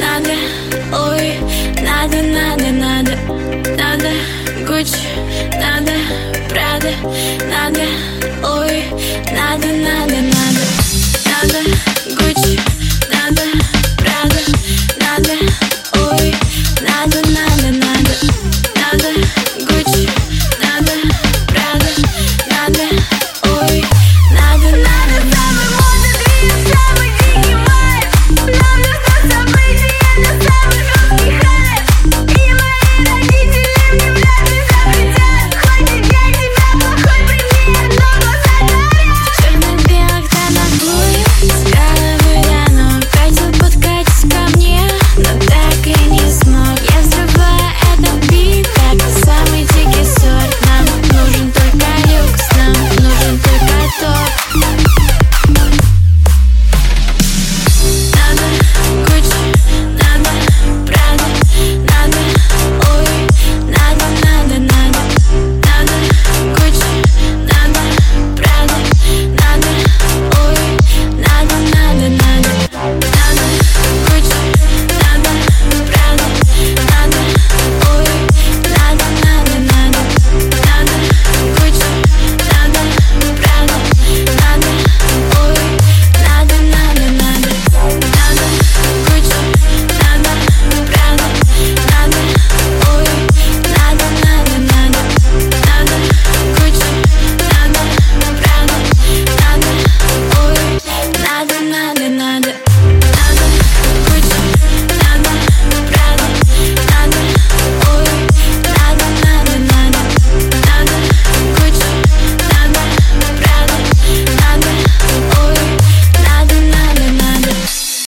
надо, ой, надо, надо, надо, надо, Гуч, надо, Прада, надо, ой, надо, надо, надо.